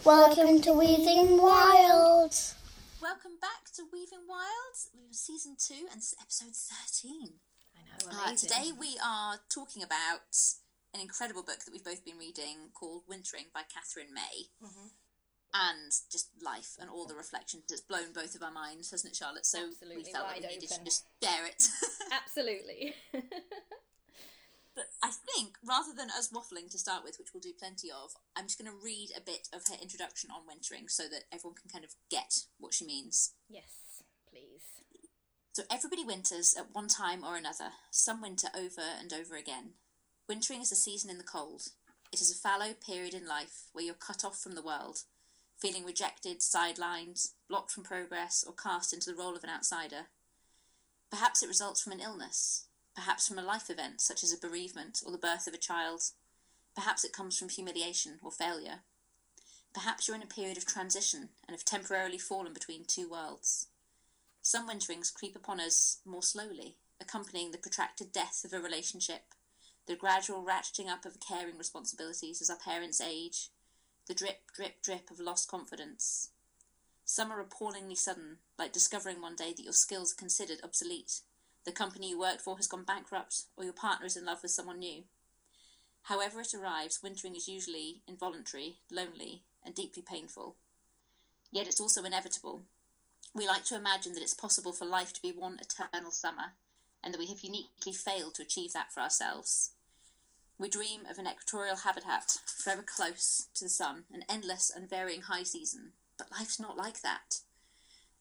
Welcome to Weaving Wild. Welcome back to Weaving Wild, season two and episode thirteen. I know. Uh, Amazing. today we are talking about an incredible book that we've both been reading called Wintering by Katherine May. Mm-hmm. And just life and all the reflections. It's blown both of our minds, hasn't it, Charlotte? So we felt like we needed open. to just share it. Absolutely. But I think rather than us waffling to start with, which we'll do plenty of, I'm just going to read a bit of her introduction on wintering so that everyone can kind of get what she means. yes, please. So everybody winters at one time or another, some winter over and over again. Wintering is a season in the cold. It is a fallow period in life where you're cut off from the world, feeling rejected, sidelined, blocked from progress, or cast into the role of an outsider. Perhaps it results from an illness, perhaps from a life event such as a bereavement or the birth of a child. Perhaps it comes from humiliation or failure. Perhaps you're in a period of transition and have temporarily fallen between two worlds. Some winterings creep upon us more slowly, accompanying the protracted death of a relationship, the gradual ratcheting up of caring responsibilities as our parents age, the drip, drip, drip of lost confidence. Some are appallingly sudden, like discovering one day that your skills are considered obsolete, the company you worked for has gone bankrupt, or your partner is in love with someone new. However it arrives, wintering is usually involuntary, lonely, and deeply painful. Yet it's also inevitable. We like to imagine that it's possible for life to be one eternal summer, and that we have uniquely failed to achieve that for ourselves. We dream of an equatorial habitat, forever close to the sun, an endless and varying high season, but life's not like that.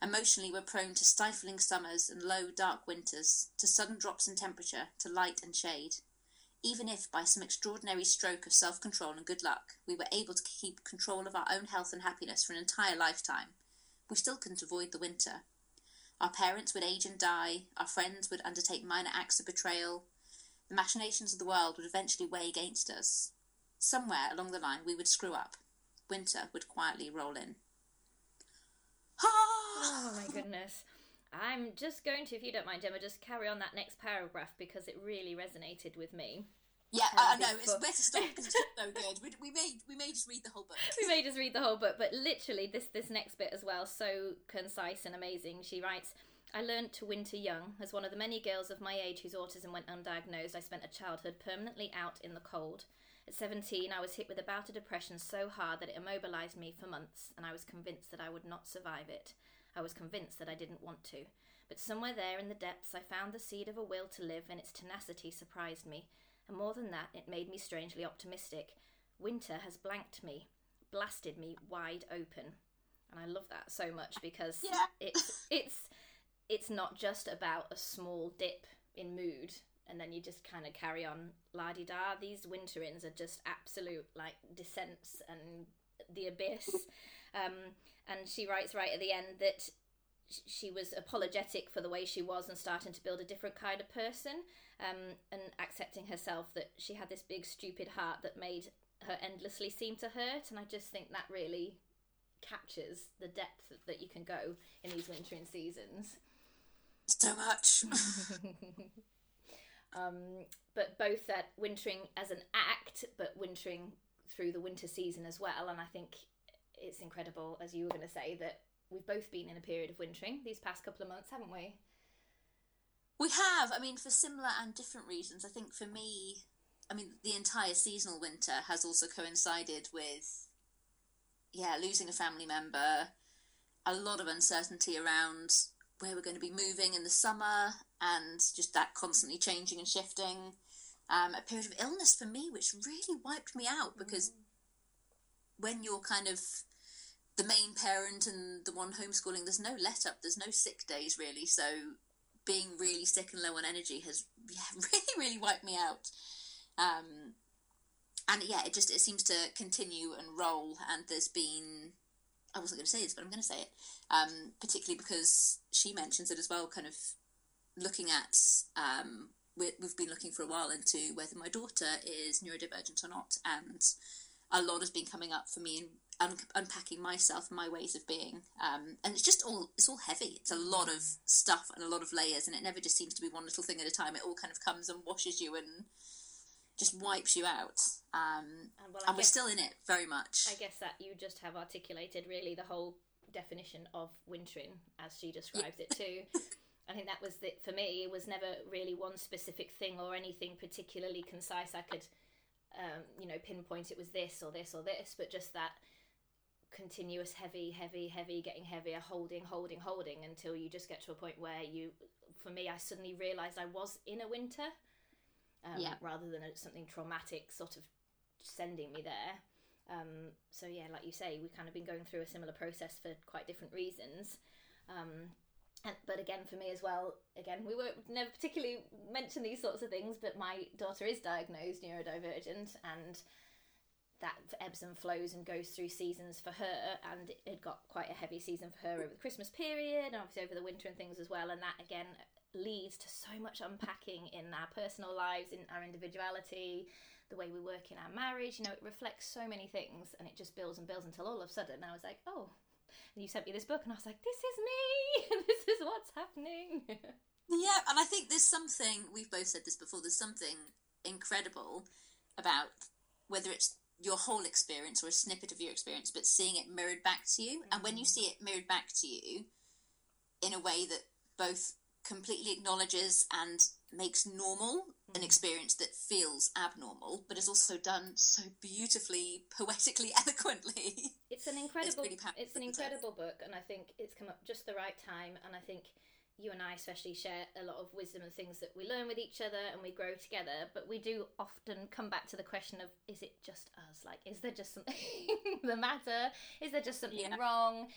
Emotionally, we're prone to stifling summers and low, dark winters, to sudden drops in temperature, to light and shade. Even if, by some extraordinary stroke of self control and good luck, we were able to keep control of our own health and happiness for an entire lifetime, we still couldn't avoid the winter. Our parents would age and die, our friends would undertake minor acts of betrayal, the machinations of the world would eventually weigh against us. Somewhere along the line, we would screw up. Winter would quietly roll in. Ah. Oh my goodness. I'm just going to, if you don't mind, Gemma, just carry on that next paragraph because it really resonated with me. Yeah, I I know. It's better to stop because it's so good. We, we may we may just read the whole book. we may just read the whole book, but literally this this next bit as well, so concise and amazing. She writes, "I learned to winter young. As one of the many girls of my age whose autism went undiagnosed, I spent a childhood permanently out in the cold. At 17, I was hit with a bout of depression so hard that it immobilized me for months, and I was convinced that I would not survive it. I was convinced that I didn't want to. But somewhere there in the depths, I found the seed of a will to live, and its tenacity surprised me. And more than that, it made me strangely optimistic. Winter has blanked me, blasted me wide open. And I love that so much because Yeah. it's it's it's not just about a small dip in mood and then you just kind of carry on la di da. These winterings are just absolute like descents and the abyss. Um, and she writes right at the end that she was apologetic for the way she was and starting to build a different kind of person um, and accepting herself that she had this big stupid heart that made her endlessly seem to hurt and i just think that really captures the depth that you can go in these wintering seasons So much. um, but both that wintering as an act but wintering through the winter season as well and i think it's incredible as you were going to say that we've both been in a period of wintering these past couple of months haven't we We have. I mean, for similar and different reasons. I think for me, I mean, the entire seasonal winter has also coincided with, yeah, losing a family member, a lot of uncertainty around where we're going to be moving in the summer, and just that constantly changing and shifting. Um, a period of illness for me, which really wiped me out because when you're kind of the main parent and the one homeschooling, there's no let up, there's no sick days really. So being really sick and low on energy has yeah, really, really wiped me out. Um, and yeah, it just it seems to continue and roll. And there's been I wasn't going to say this, but I'm going to say it. Um, particularly because she mentions it as well, kind of looking at. Um, we, we've been looking for a while into whether my daughter is neurodivergent or not, and a lot has been coming up for me in un- unpacking myself and my ways of being. Um, and it's just all it's all heavy. It's a lot of stuff and a lot of layers, and it never just seems to be one little thing at a time. It all kind of comes and washes you and just wipes you out. Um, And, well, and we're still in it very much. I guess that you just have articulated really the whole definition of wintering as she describes it too. I think that was the, for me. It was never really one specific thing or anything particularly concise. I could, um, you know, pinpoint it was this or this or this, but just that continuous heavy, heavy, heavy, getting heavier, holding, holding, holding until you just get to a point where you. For me, I suddenly realised I was in a winter, um, Yeah. rather than a, something traumatic sort of sending me there. Um, so yeah, like you say, we've kind of been going through a similar process for quite different reasons. Um, and, but again, for me as well, again, we were never particularly mention these sorts of things, but my daughter is diagnosed neurodivergent, and that ebbs and flows and goes through seasons for her. And it got quite a heavy season for her over the Christmas period, and obviously over the winter and things as well. And that again leads to so much unpacking in our personal lives, in our individuality, the way we work in our marriage. You know, it reflects so many things, and it just builds and builds until all of a sudden I was like, oh. And you sent me this book, and I was like, "This is me. this is what's happening." Yeah, and I think there's something we've both said this before. There's something incredible about whether it's your whole experience or a snippet of your experience, but seeing it mirrored back to you. And when you mm. see it mirrored back to you in a way that both completely acknowledges and makes normal an mm. experience that feels abnormal, but is also done so beautifully, poetically, eloquently. It's an incredible. really It's, an incredible book, and I think it's come up just the right time. And I think you and I especially share a lot of wisdom and things that we learn with each other, and we grow together. But we do often come back to the question of: Is it just us? Like, is there just something the matter? Is there just something Yeah. wrong?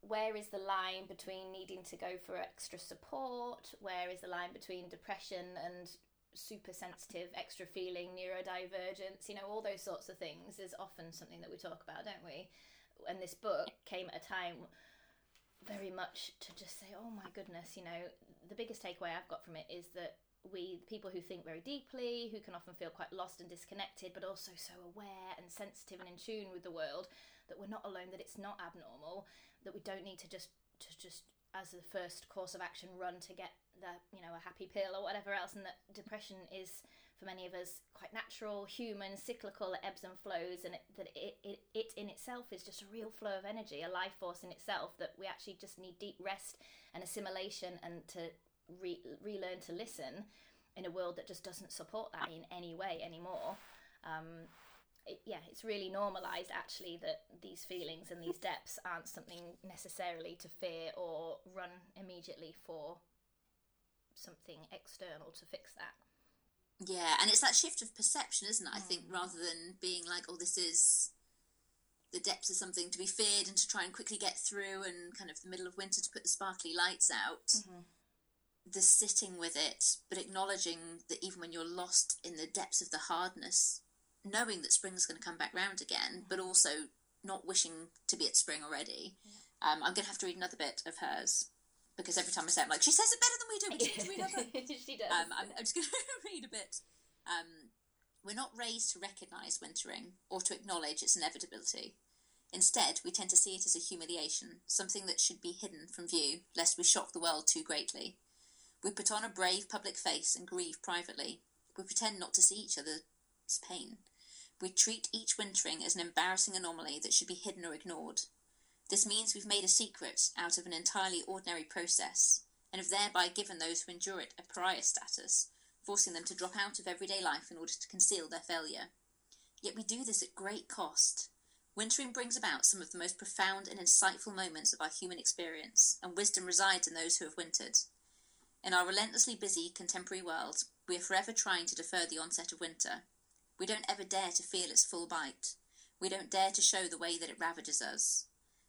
Where is the line between needing to go for extra support? Where is the line between depression and super sensitive, extra feeling, neurodivergence? You know, all those sorts of things is often something that we talk about, don't we? And this book came at a time very much to just say, oh my goodness, you know, the biggest takeaway I've got from it is that we, people who think very deeply, who can often feel quite lost and disconnected, but also so aware and sensitive and in tune with the world, that we're not alone, that it's not abnormal, that we don't need to just, to just as the first course of action run to get the, you know, a happy pill or whatever else, and that depression is for many of us quite natural, human, cyclical, it ebbs and flows, and it, that it, it, it in itself is just a real flow of energy, a life force in itself, that we actually just need deep rest and assimilation and to re- relearn to listen in a world that just doesn't support that in any way anymore. Um, it, yeah, it's really normalised actually that these feelings and these depths aren't something necessarily to fear or run immediately for something external to fix that. Yeah, and it's that shift of perception, isn't it? I think rather than being like, oh, this is the depths of something to be feared and to try and quickly get through and kind of the middle of winter to put the sparkly lights out, the sitting with it, but acknowledging that even when you're lost in the depths of the hardness, knowing that spring's going to come back round again, but also not wishing to be at spring already. Um, I'm going to have to read another bit of hers because every time I say it, I'm like, she says it better than we do, but she needs to read another. she does. Um, I'm, I'm just going to read a bit. Um, we're not raised to recognise wintering or to acknowledge its inevitability. Instead, we tend to see it as a humiliation, something that should be hidden from view, lest we shock the world too greatly. We put on a brave public face and grieve privately. We pretend not to see each other's pain. We treat each wintering as an embarrassing anomaly that should be hidden or ignored. This means we've made a secret out of an entirely ordinary process, and have thereby given those who endure it a pariah status, forcing them to drop out of everyday life in order to conceal their failure. Yet we do this at great cost. Wintering brings about some of the most profound and insightful moments of our human experience, and wisdom resides in those who have wintered. In our relentlessly busy contemporary world, we are forever trying to defer the onset of winter. We don't ever dare to feel its full bite. We don't dare to show the way that it ravages us.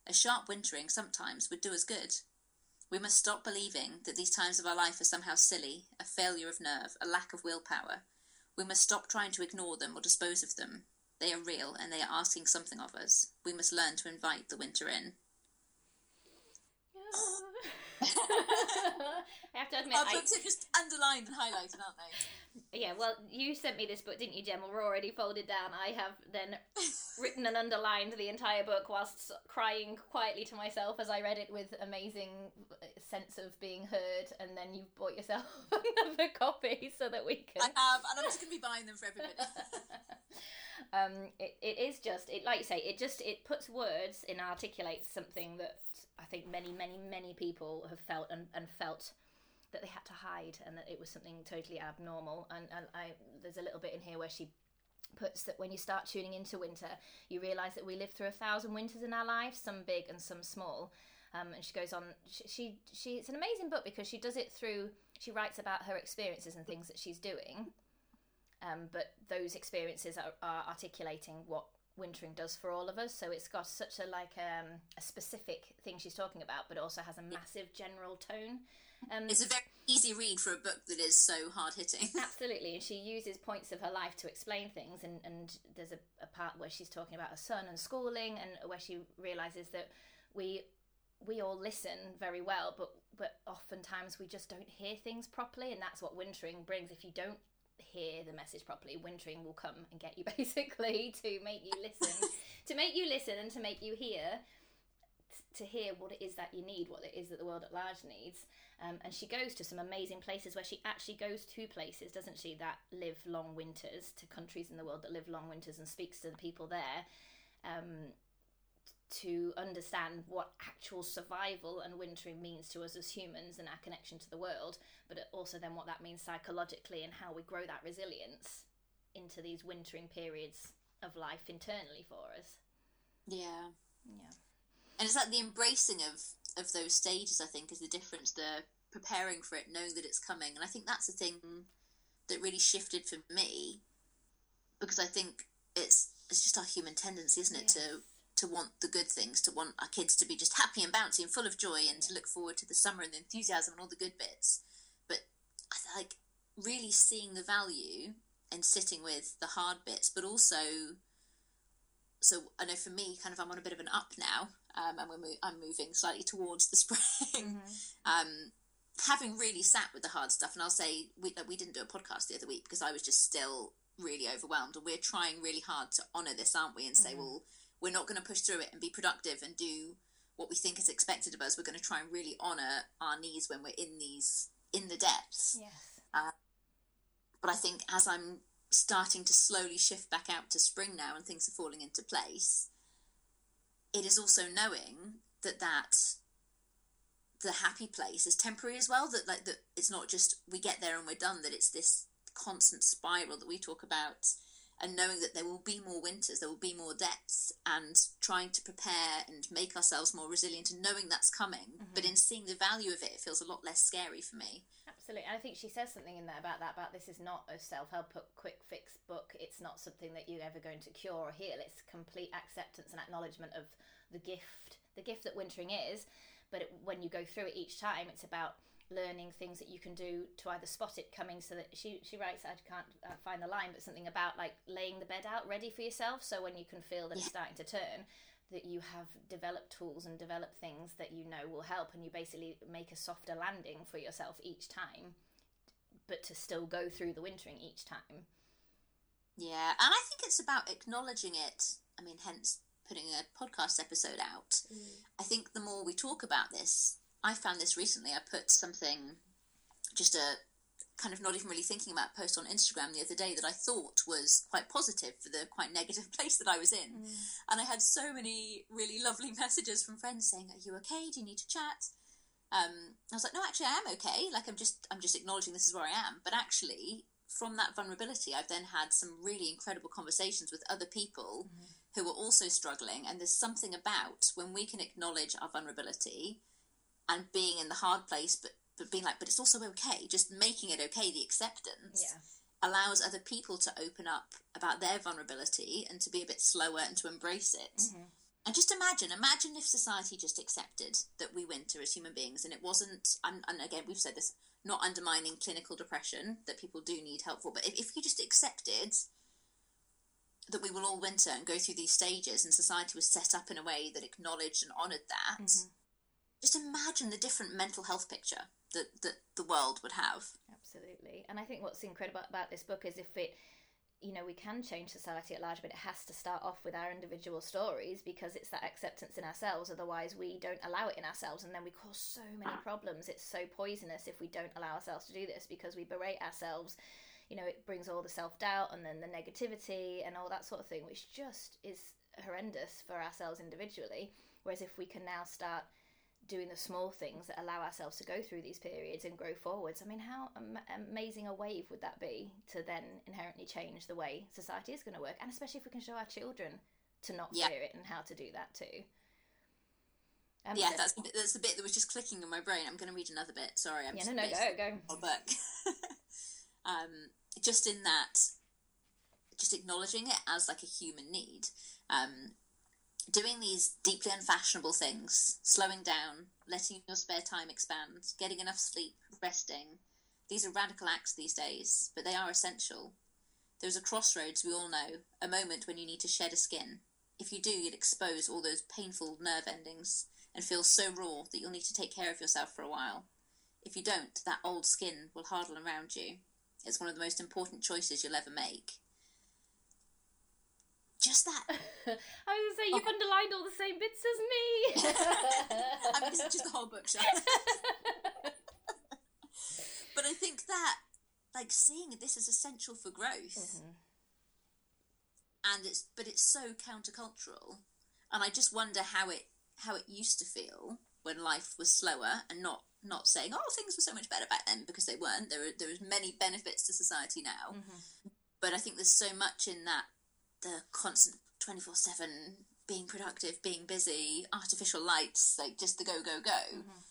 A sharp wintering sometimes would do us good. We must stop believing that these times of our life are somehow silly, a failure of nerve, a lack of willpower. We must stop trying to ignore them or dispose of them. They are real and they are asking something of us. We must learn to invite the winter in. I have to admit, Our I, books are just underlined and highlighted, aren't they? yeah. Well, you sent me this book, didn't you, Jem? We're already folded down. I have then written and underlined the entire book whilst crying quietly to myself as I read it with amazing sense of being heard, and then you've bought yourself another copy so that we can. I have, and I'm just going to be buying them for everybody. um, it, it is just it like you say it just it puts words and articulates something that I think many many many people have felt and, and felt that they had to hide and that it was something totally abnormal. And, and I there's a little bit in here where she puts that when you start tuning into winter you realize that we live through a thousand winters in our lives some big and some small. Um, and she goes on she, she she it's an amazing book because she does it through she writes about her experiences and things that she's doing. Um, but those experiences are, are articulating what wintering does for all of us. So it's got such a like um, a specific thing she's talking about, but also has a massive general tone. Um, it's a very easy read for a book that is so hard hitting. absolutely, and she uses points of her life to explain things. And, and there's a, a part where she's talking about her son and schooling, and where she realizes that we we all listen very well, but but oftentimes we just don't hear things properly, and that's what wintering brings. If you don't hear the message properly, wintering will come and get you basically to make you listen, to make you listen and to make you hear, to hear what it is that you need, what it is that the world at large needs. Um, and she goes to some amazing places where she actually goes to places, doesn't she, that live long winters, to countries in the world that live long winters and speaks to the people there. Um, to understand what actual survival and wintering means to us as humans and our connection to the world, but also then what that means psychologically and how we grow that resilience into these wintering periods of life internally for us. Yeah. Yeah. And it's like the embracing of of those stages I think is the difference, the preparing for it, knowing that it's coming. And I think that's the thing that really shifted for me because I think it's it's just our human tendency, isn't it, yes. to to want the good things, to want our kids to be just happy and bouncy and full of joy, and to look forward to the summer and the enthusiasm and all the good bits. But I like really seeing the value and sitting with the hard bits, but also. So I know for me, kind of, I'm on a bit of an up now, um, and we're mo- I'm moving slightly towards the spring. Mm-hmm. um, having really sat with the hard stuff, and I'll say we we didn't do a podcast the other week because I was just still really overwhelmed, and we're trying really hard to honour this, aren't we? And say, mm-hmm. well, we're not going to push through it and be productive and do what we think is expected of us. We're going to try and really honour our needs when we're in these in the depths. Yes. Uh, but I think as I'm starting to slowly shift back out to spring now and things are falling into place, it is also knowing that that the happy place is temporary as well. That like that it's not just we get there and we're done. That it's this constant spiral that we talk about and knowing that there will be more winters, there will be more depths, and trying to prepare and make ourselves more resilient and knowing that's coming. Mm-hmm. But in seeing the value of it, it feels a lot less scary for me. Absolutely. And I think she says something in there about that, about this is not a self help quick fix book. It's not something that you're ever going to cure or heal. It's complete acceptance and acknowledgement of the gift, the gift that wintering is. But it, when you go through it each time, it's about learning things that you can do to either spot it coming so that she she writes I can't uh, find the line but something about like laying the bed out ready for yourself so when you can feel that yeah. it's starting to turn that you have developed tools and developed things that you know will help and you basically make a softer landing for yourself each time but to still go through the wintering each time yeah and i think it's about acknowledging it i mean hence putting a podcast episode out mm. i think the more we talk about this I found this recently. I put something, just a kind of not even really thinking about post on Instagram the other day that I thought was quite positive for the quite negative place that I was in. Mm. And I had so many really lovely messages from friends saying, Are you okay? Do you need to chat? Um, I was like, No, actually I am okay. Like I'm just I'm just acknowledging this is where I am. But actually from that vulnerability I've then had some really incredible conversations with other people mm. who are also struggling and there's something about when we can acknowledge our vulnerability and being in the hard place, but but being like, but it's also okay. Just making it okay, the acceptance yeah. allows other people to open up about their vulnerability and to be a bit slower and to embrace it. Mm-hmm. And just imagine, imagine if society just accepted that we winter as human beings, and it wasn't. And, and again, we've said this, not undermining clinical depression that people do need help for, but if, if you just accepted that we will all winter and go through these stages, and society was set up in a way that acknowledged and honoured that. Mm-hmm just imagine the different mental health picture that, that the world would have. Absolutely. And I think what's incredible about this book is if it you know we can change society at large but it has to start off with our individual stories because it's that acceptance in ourselves otherwise we don't allow it in ourselves and then we cause so many problems it's so poisonous if we don't allow ourselves to do this because we berate ourselves you know it brings all the self-doubt and then the negativity and all that sort of thing which just is horrendous for ourselves individually whereas if we can now start doing the small things that allow ourselves to go through these periods and grow forwards. I mean, how am- amazing a wave would that be to then inherently change the way society is going to work? And especially if we can show our children to not Yeah. fear it and how to do that too. Um, yeah, so- that's the bit- that's the bit that was just clicking in my brain. I'm going to read another bit. Sorry, I'm yeah, just no, no, go, go. book. um, just in that, just acknowledging it as like a human need. Um, doing these deeply unfashionable things, slowing down, letting your spare time expand, getting enough sleep, resting. These are radical acts these days, but they are essential. There's a crossroads we all know, a moment when you need to shed a skin. If you do, you'll expose all those painful nerve endings and feel so raw that you'll need to take care of yourself for a while. If you don't, that old skin will harden around you. It's one of the most important choices you'll ever make. Just that. I was going to say, you've underlined all the same bits as me. I mean, this is just the whole book, Sean. but I think that, like, seeing this is essential for growth, Mhm. and it's but it's so countercultural, and I just wonder how it how it used to feel when life was slower, and not not saying oh things were so much better back then because they weren't. There are there was many benefits to society now, Mhm. but I think there's so much in that the constant twenty four seven being productive, being busy, artificial lights, like just the go go go. Mhm.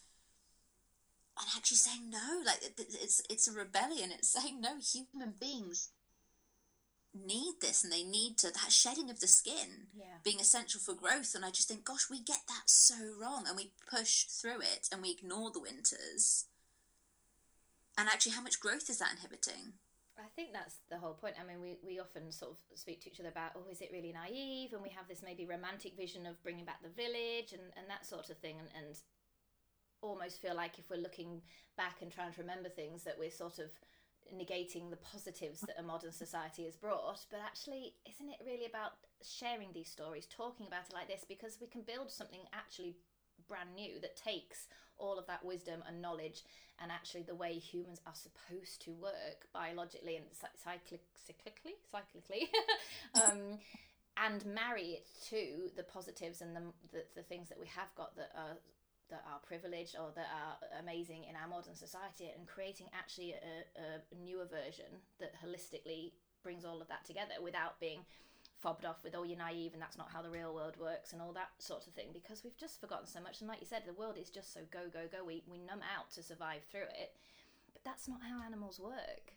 and actually saying no like it- it- it's it's a rebellion it's saying no human beings need this and they need to that shedding of the skin Yeah. being essential for growth and i just think gosh we get that so wrong and we push through it and we ignore the winters and actually how much growth is that inhibiting I think that's the whole point. I mean, we, we often sort of speak to each other about, oh, is it really naive? And we have this maybe romantic vision of bringing back the village and, and that sort of thing. And, and almost feel like if we're looking back and trying to remember things, that we're sort of negating the positives that a modern society has brought. But actually, isn't it really about sharing these stories, talking about it like this? Because we can build something actually brand new that takes all of that wisdom and knowledge and actually the way humans are supposed to work biologically and cy- cyclic, cyclically, cyclically, um, and marry it to the positives and the, the the things that we have got that are that are privileged or that are amazing in our modern society, and creating actually a, a newer version that holistically brings all of that together without being fobbed off with oh you're naive and that's not how the real world works and all that sort of thing because we've just forgotten so much. And like you said the world is just so go go go. We, we numb out to survive through it. But that's not how animals work.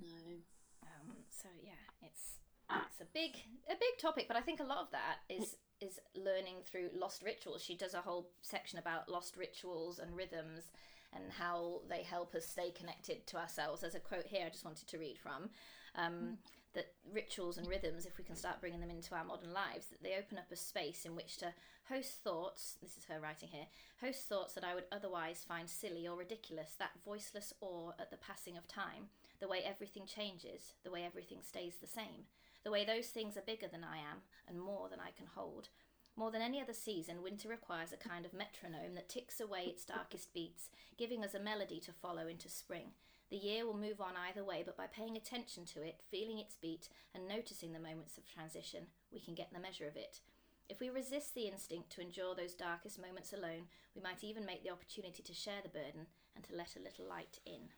No. Um, so yeah it's it's a big a big topic but i think a lot of that is is learning through lost rituals. She does a whole section about lost rituals and rhythms and how they help us stay connected to ourselves. There's a quote here i just wanted to read from. Um, that rituals and rhythms if we can start bringing them into our modern lives that they open up a space in which to host thoughts this is her writing here host thoughts that i would otherwise find silly or ridiculous that voiceless awe at the passing of time the way everything changes the way everything stays the same the way those things are bigger than i am and more than i can hold more than any other season, winter requires a kind of metronome that ticks away its darkest beats, giving us a melody to follow into spring. The year will move on either way, but by paying attention to it, feeling its beat, and noticing the moments of transition, we can get the measure of it. If we resist the instinct to endure those darkest moments alone, we might even make the opportunity to share the burden and to let a little light in.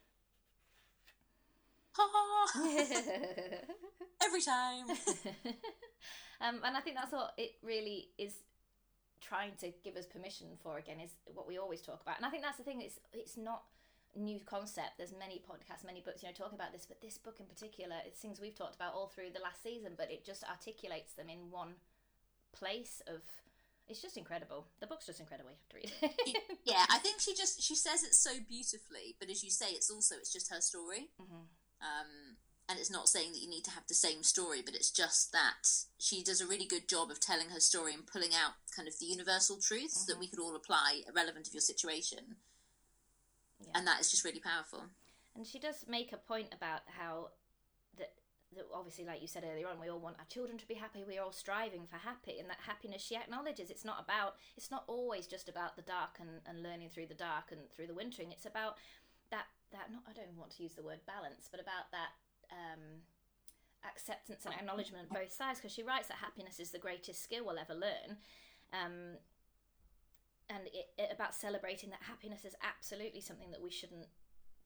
every time um, and I think that's what it really is trying to give us permission for again is what we always talk about. And I think that's the thing. It's it's not new concept. There's many podcasts, many books, you know, talking about this, but this book in particular, it's things we've talked about all through the last season, but it just articulates them in one place of. It's just incredible. The book's just incredible. You have to read. it. yeah i think she just she says it so beautifully but as you say it's also it's just her story Mhm. um and it's not saying that you need to have the same story but it's just that she does a really good job of telling her story and pulling out kind of the universal truths that we could all apply irrelevant of your situation Yeah. and that is just really powerful And she does make a point about how that obviously, like you said earlier on, we all want our children to be happy. We're all striving for happy, and that happiness she acknowledges. It's not about. It's not always just about the dark and, and learning through the dark and through the wintering. It's about that that not. I don't want to use the word balance, but about that. Um, acceptance and acknowledgement of both sides because she writes that happiness is the greatest skill we'll ever learn um, and it, it, about celebrating that happiness is absolutely something that we shouldn't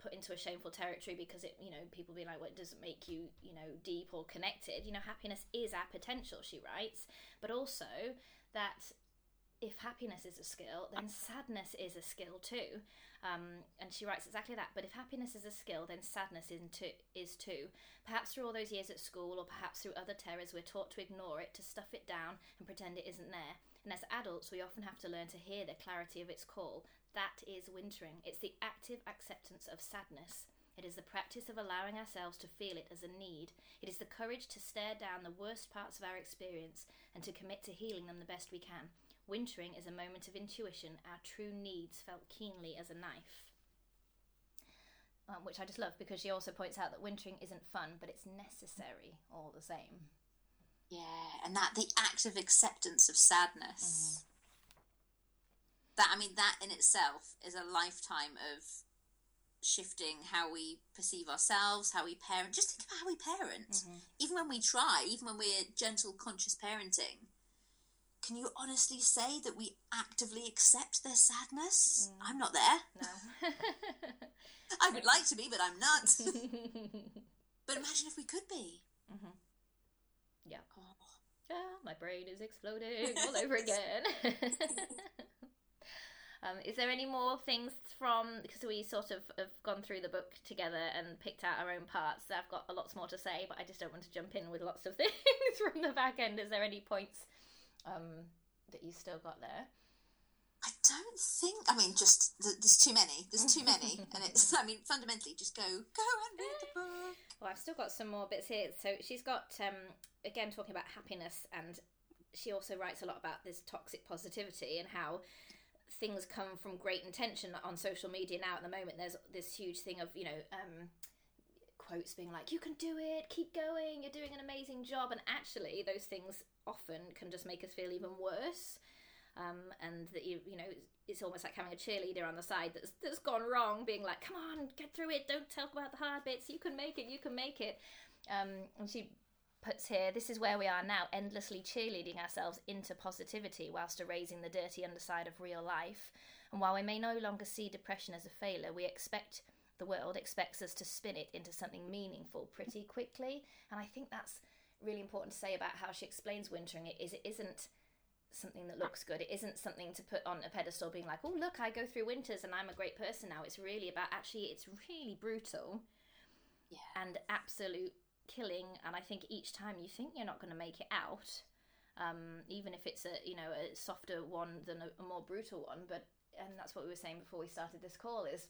put into a shameful territory because it you know people be like well it doesn't make you you know deep or connected. You know happiness is our potential she writes. But also that if happiness is a skill then sadness is a skill too. Um, and she writes exactly that. But if happiness is a skill then sadness too, is too. Perhaps through all those years at school or perhaps through other terrors we're taught to ignore it to stuff it down and pretend it isn't there and as adults we often have to learn to hear the clarity of its call that is wintering. It's the active acceptance of sadness. It is the practice of allowing ourselves to feel it as a need. It is the courage to stare down the worst parts of our experience and to commit to healing them the best we can. Wintering is a moment of intuition, our true needs felt keenly as a knife. Um, which I just love because she also points out that wintering isn't fun, but it's necessary all the same. Yeah, and that the active acceptance of sadness. Mm-hmm that I mean that in itself is a lifetime of shifting how we perceive ourselves, how we parent. Just think about how we parent. Mm-hmm. Even when we try, even when we're gentle, conscious parenting, can you honestly say that we actively accept their sadness? Mm. I'm not there. No. I would like to be, but I'm not. but imagine if we could be. Yeah, my brain is exploding all over again. Um, is there any more things from because we sort of have gone through the book together and picked out our own parts? I've got a lots more to say, but I just don't want to jump in with lots of things from the back end. Is there any points um, that you still got there? I don't think. I mean, just there's too many. There's too many, and it's. I mean, fundamentally, just go, go and read the book. Well, I've still got some more bits here. So she's got um, again talking about happiness, and she also writes a lot about this toxic positivity and how things come from great intention on social media now at the moment there's this huge thing of you know um, quotes being like you can do it keep going you're doing an amazing job and actually those things often can just make us feel even worse um, and that you you know it's almost like having a cheerleader on the side that's that's gone wrong being like come on get through it. Don't talk about the hard bits. You can make it. You can make it. Um, and she puts here this is where we are now, endlessly cheerleading ourselves into positivity whilst erasing the dirty underside of real life. And while we may no longer see depression as a failure, we expect the world expects us to spin it into something meaningful pretty quickly. And I think that's really important to say about how she explains wintering. It is it isn't something that looks good. It isn't something to put on a pedestal being like, oh, look, I go through winters and I'm a great person now. It's really about actually, it's really brutal yeah. and absolute killing, and I think each time you think you're not going to make it out, um, even if it's a you know a softer one than a, a more brutal one. But and that's what we were saying before we started this call is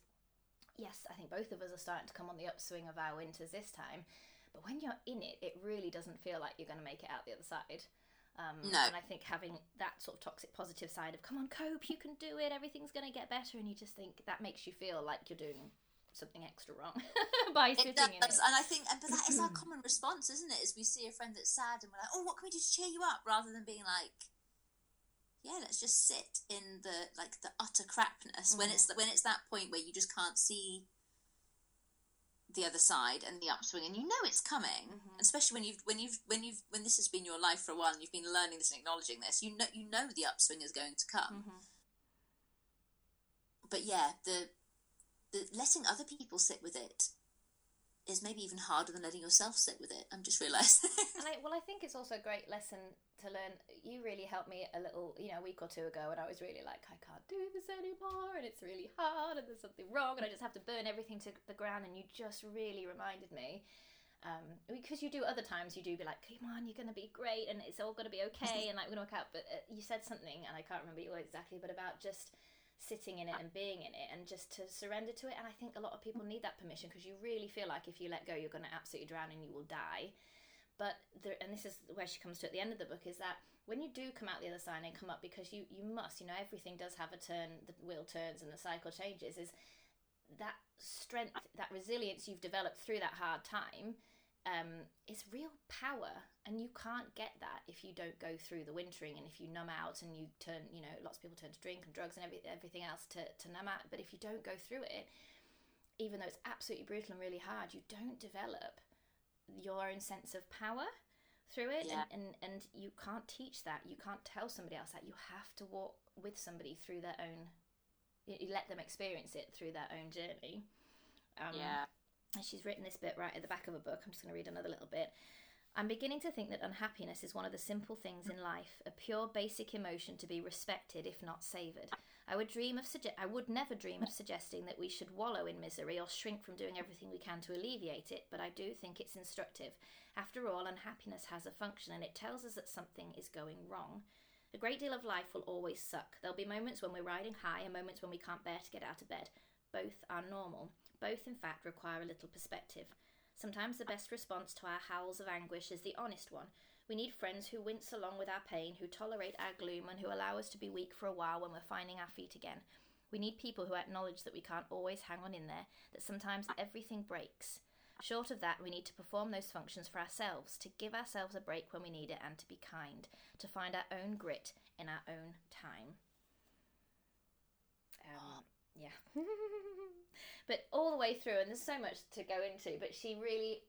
yes, I think both of us are starting to come on the upswing of our winters this time. But when you're in it, it really doesn't feel like you're going to make it out the other side. Um, no. And I think having that sort of toxic positive side of, come on, cope, you can do it, everything's going to get better, and you just think that makes you feel like you're doing something extra wrong by sitting does, in it. And I think, but that is our common response, isn't it? Is we see a friend that's sad and we're like, oh, what can we do to cheer you up? Rather than being like, yeah, let's just sit in the like the utter crapness mm. when it's when it's that point where you just can't see the other side and the upswing and you know it's coming mm-hmm. especially when you've when you've when you've when this has been your life for a while and you've been learning this and acknowledging this you know you know the upswing is going to come mm-hmm. but yeah the the letting other people sit with it is maybe even harder than letting yourself sit with it. I'm just realising. and I, well, I think it's also a great lesson to learn. You really helped me a little, you know, a week or two ago, and I was really like, I can't do this anymore, and it's really hard, and there's something wrong, and I just have to burn everything to the ground. And you just really reminded me. Um, because you do other times, you do be like, come on, you're going to be great, and it's all going to be okay, and like we're going to work out. But uh, you said something, and I can't remember what exactly, but about just sitting in it and being in it and just to surrender to it. And I think a lot of people need that permission because you really feel like if you let go, you're going to absolutely drown and you will die. But and this is where she comes to at the end of the book is that when you do come out the other side and come up because you you must, you know, everything does have a turn, the wheel turns and the cycle changes. Is that strength, that resilience you've developed through that hard time um, is real power, and you can't get that if you don't go through the wintering and if you numb out and you turn, you know, lots of people turn to drink and drugs and every, everything else to, to numb out. But if you don't go through it, even though it's absolutely brutal and really hard, you don't develop your own sense of power through it Yeah. and, and and you can't teach that you can't tell somebody else that you have to walk with somebody through their own you, let them experience it through their own journey um, yeah. and she's written this bit right at the back of a book i'm just going to read another little bit i'm beginning to think that unhappiness is one of the simple things in life a pure basic emotion to be respected if not savoured I would dream of sugge- I would never dream of suggesting that we should wallow in misery or shrink from doing everything we can to alleviate it, but I do think it's instructive. After all, unhappiness has a function and it tells us that something is going wrong. A great deal of life will always suck. There'll be moments when we're riding high and moments when we can't bear to get out of bed. Both are normal. Both, in fact, require a little perspective. Sometimes the best response to our howls of anguish is the honest one. We need friends who wince along with our pain, who tolerate our gloom, and who allow us to be weak for a while when we're finding our feet again. We need people who acknowledge that we can't always hang on in there, that sometimes everything breaks. Short of that, we need to perform those functions for ourselves, to give ourselves a break when we need it, and to be kind, to find our own grit in our own time. Yeah. but all the way through, and there's so much to go into, but she really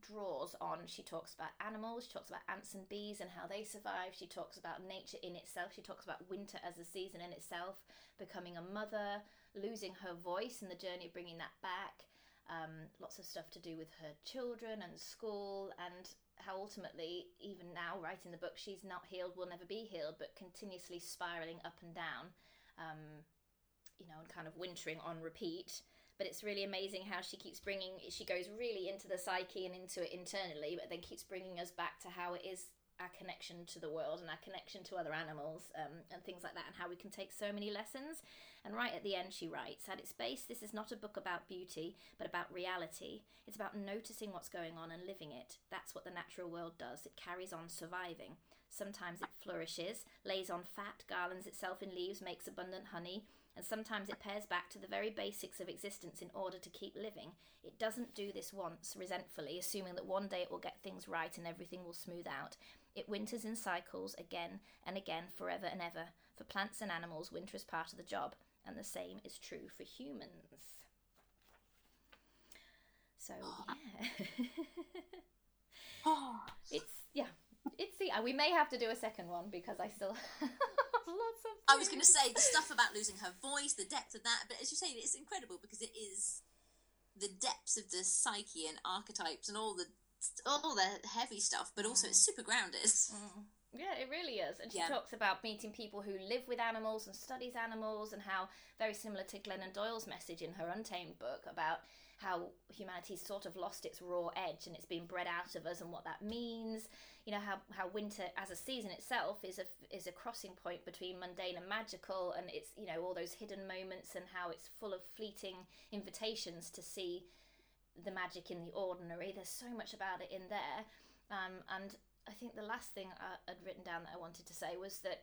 draws on. She talks about animals, she talks about ants and bees and how they survive. She talks about nature in itself. She talks about winter as a season in itself, becoming a mother, losing her voice and the journey of bringing that back. Um, lots of stuff to do with her children and school, and how ultimately, even now, writing the book, she's not healed, will never be healed, but continuously spiraling up and down, um, you know, and kind of wintering on repeat. But it's really amazing how she keeps bringing she goes really into the psyche and into it internally but then keeps bringing us back to how it is our connection to the world and our connection to other animals um, and things like that and how we can take so many lessons. And right at the end she writes at its base this is not a book about beauty but about reality. It's about noticing what's going on and living it. That's what the natural world does. It carries on surviving. Sometimes it flourishes lays on fat garlands itself in leaves makes abundant honey and sometimes it pares back to the very basics of existence in order to keep living. It doesn't do this once, resentfully, assuming that one day it will get things right and everything will smooth out. It winters in cycles again and again, forever and ever. For plants and animals, winter is part of the job, and the same is true for humans. So, yeah. It's, yeah. It's the, we may have to do a second one because I still lots of. I was going to say the stuff about losing her voice, the depth of that, but as you say, it's incredible because it is the depths of the psyche and archetypes and all the all the heavy stuff, but also it's mm. super grounded. Mm. Yeah, it really is. And she Yeah. talks about meeting people who live with animals and studies animals, and how very similar to Glennon Doyle's message in her Untamed book about how humanity's sort of lost its raw edge and it's been bred out of us, and what that means. You know how, how winter as a season itself is a is a crossing point between mundane and magical, and it's you know all those hidden moments and how it's full of fleeting invitations to see the magic in the ordinary. There's so much about it in there. Um, and I think the last thing I, I'd written down that I wanted to say was that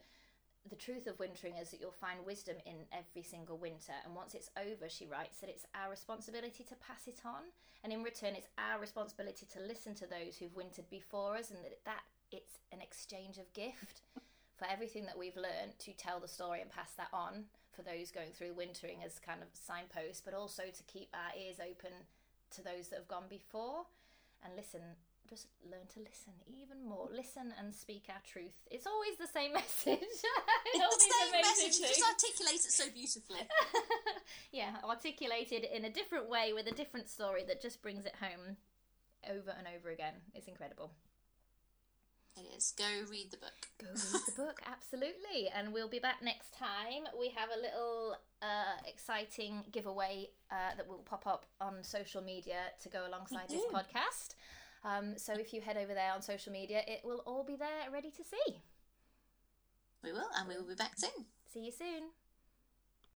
the truth of wintering is that you'll find wisdom in every single winter. And once it's over, she writes that it's our responsibility to pass it on. And in return, it's our responsibility to listen to those who've wintered before us and that, that it's an exchange of gift for everything that we've learned to tell the story and pass that on for those going through wintering as kind of signposts, but also to keep our ears open to those that have gone before and listen just learn to listen even more. Listen and speak our truth. It's always the same message. It's the same message. You just articulate it so beautifully. yeah articulated in a different way with a different story that just brings it home over and over again. It's incredible. It is. Go read the book. go read the book. Absolutely. And we'll be back next time. We have a little uh, exciting giveaway uh, that will pop up on social media to go alongside this podcast um, so if you head over there on social media it will all be there ready to see We will, and we will be back soon. see you soon